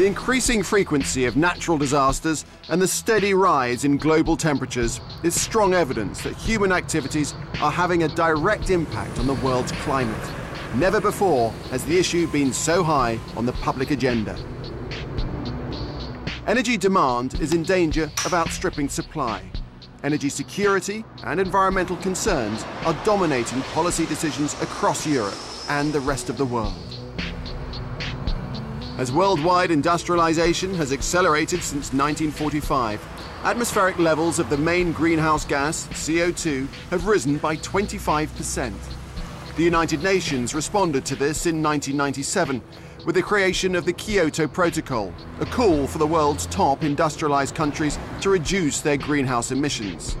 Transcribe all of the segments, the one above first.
The increasing frequency of natural disasters and the steady rise in global temperatures is strong evidence that human activities are having a direct impact on the world's climate. Never before has the issue been so high on the public agenda. Energy demand is in danger of outstripping supply. Energy security and environmental concerns are dominating policy decisions across Europe and the rest of the world. As worldwide industrialization has accelerated since 1945, atmospheric levels of the main greenhouse gas, CO2, have risen by 25%. The United Nations responded to this in 1997 with the creation of the Kyoto Protocol, a call for the world's top industrialized countries to reduce their greenhouse emissions.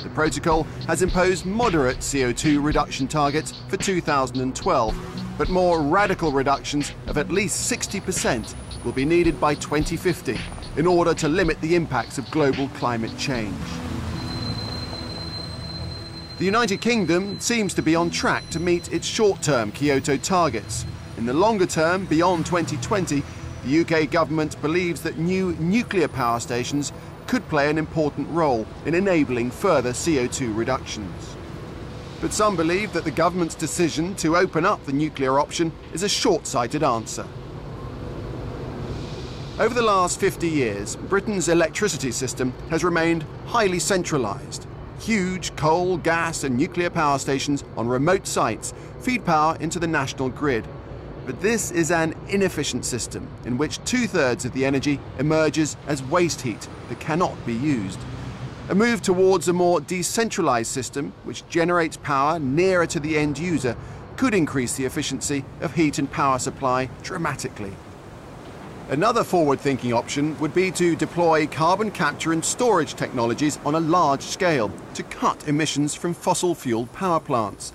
The protocol has imposed moderate CO2 reduction targets for 2012 but more radical reductions of at least 60% will be needed by 2050 in order to limit the impacts of global climate change. The United Kingdom seems to be on track to meet its short-term Kyoto targets. In the longer term, beyond 2020, the UK government believes that new nuclear power stations could play an important role in enabling further CO2 reductions. But some believe that the government's decision to open up the nuclear option is a short-sighted answer. Over the last 50 years, Britain's electricity system has remained highly centralised. Huge coal, gas and nuclear power stations on remote sites feed power into the national grid. But this is an inefficient system in which two-thirds of the energy emerges as waste heat that cannot be used. A move towards a more decentralized system, which generates power nearer to the end user, could increase the efficiency of heat and power supply dramatically. Another forward-thinking option would be to deploy carbon capture and storage technologies on a large scale to cut emissions from fossil-fueled power plants.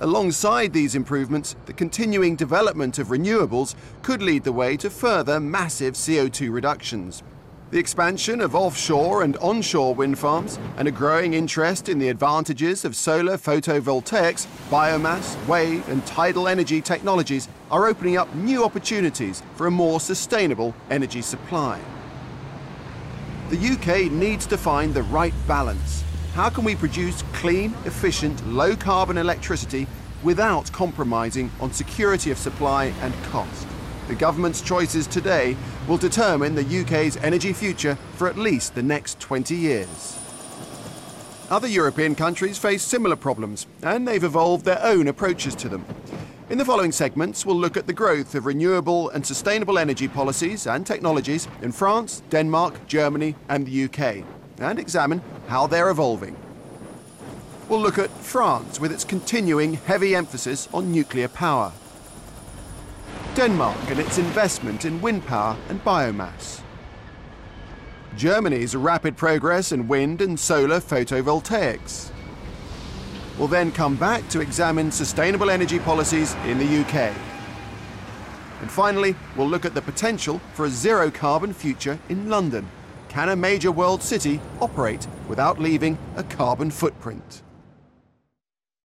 Alongside these improvements, the continuing development of renewables could lead the way to further massive CO2 reductions. The expansion of offshore and onshore wind farms and a growing interest in the advantages of solar photovoltaics, biomass, wave and tidal energy technologies are opening up new opportunities for a more sustainable energy supply. The UK needs to find the right balance. How can we produce clean, efficient, low-carbon electricity without compromising on security of supply and cost? The government's choices today will determine the UK's energy future for at least the next 20 years. Other European countries face similar problems, and they've evolved their own approaches to them. In the following segments, we'll look at the growth of renewable and sustainable energy policies and technologies in France, Denmark, Germany, and the UK, and examine how they're evolving. We'll look at France with its continuing heavy emphasis on nuclear power. Denmark and its investment in wind power and biomass. Germany's rapid progress in wind and solar photovoltaics. We'll then come back to examine sustainable energy policies in the UK. And finally, we'll look at the potential for a zero carbon future in London. Can a major world city operate without leaving a carbon footprint?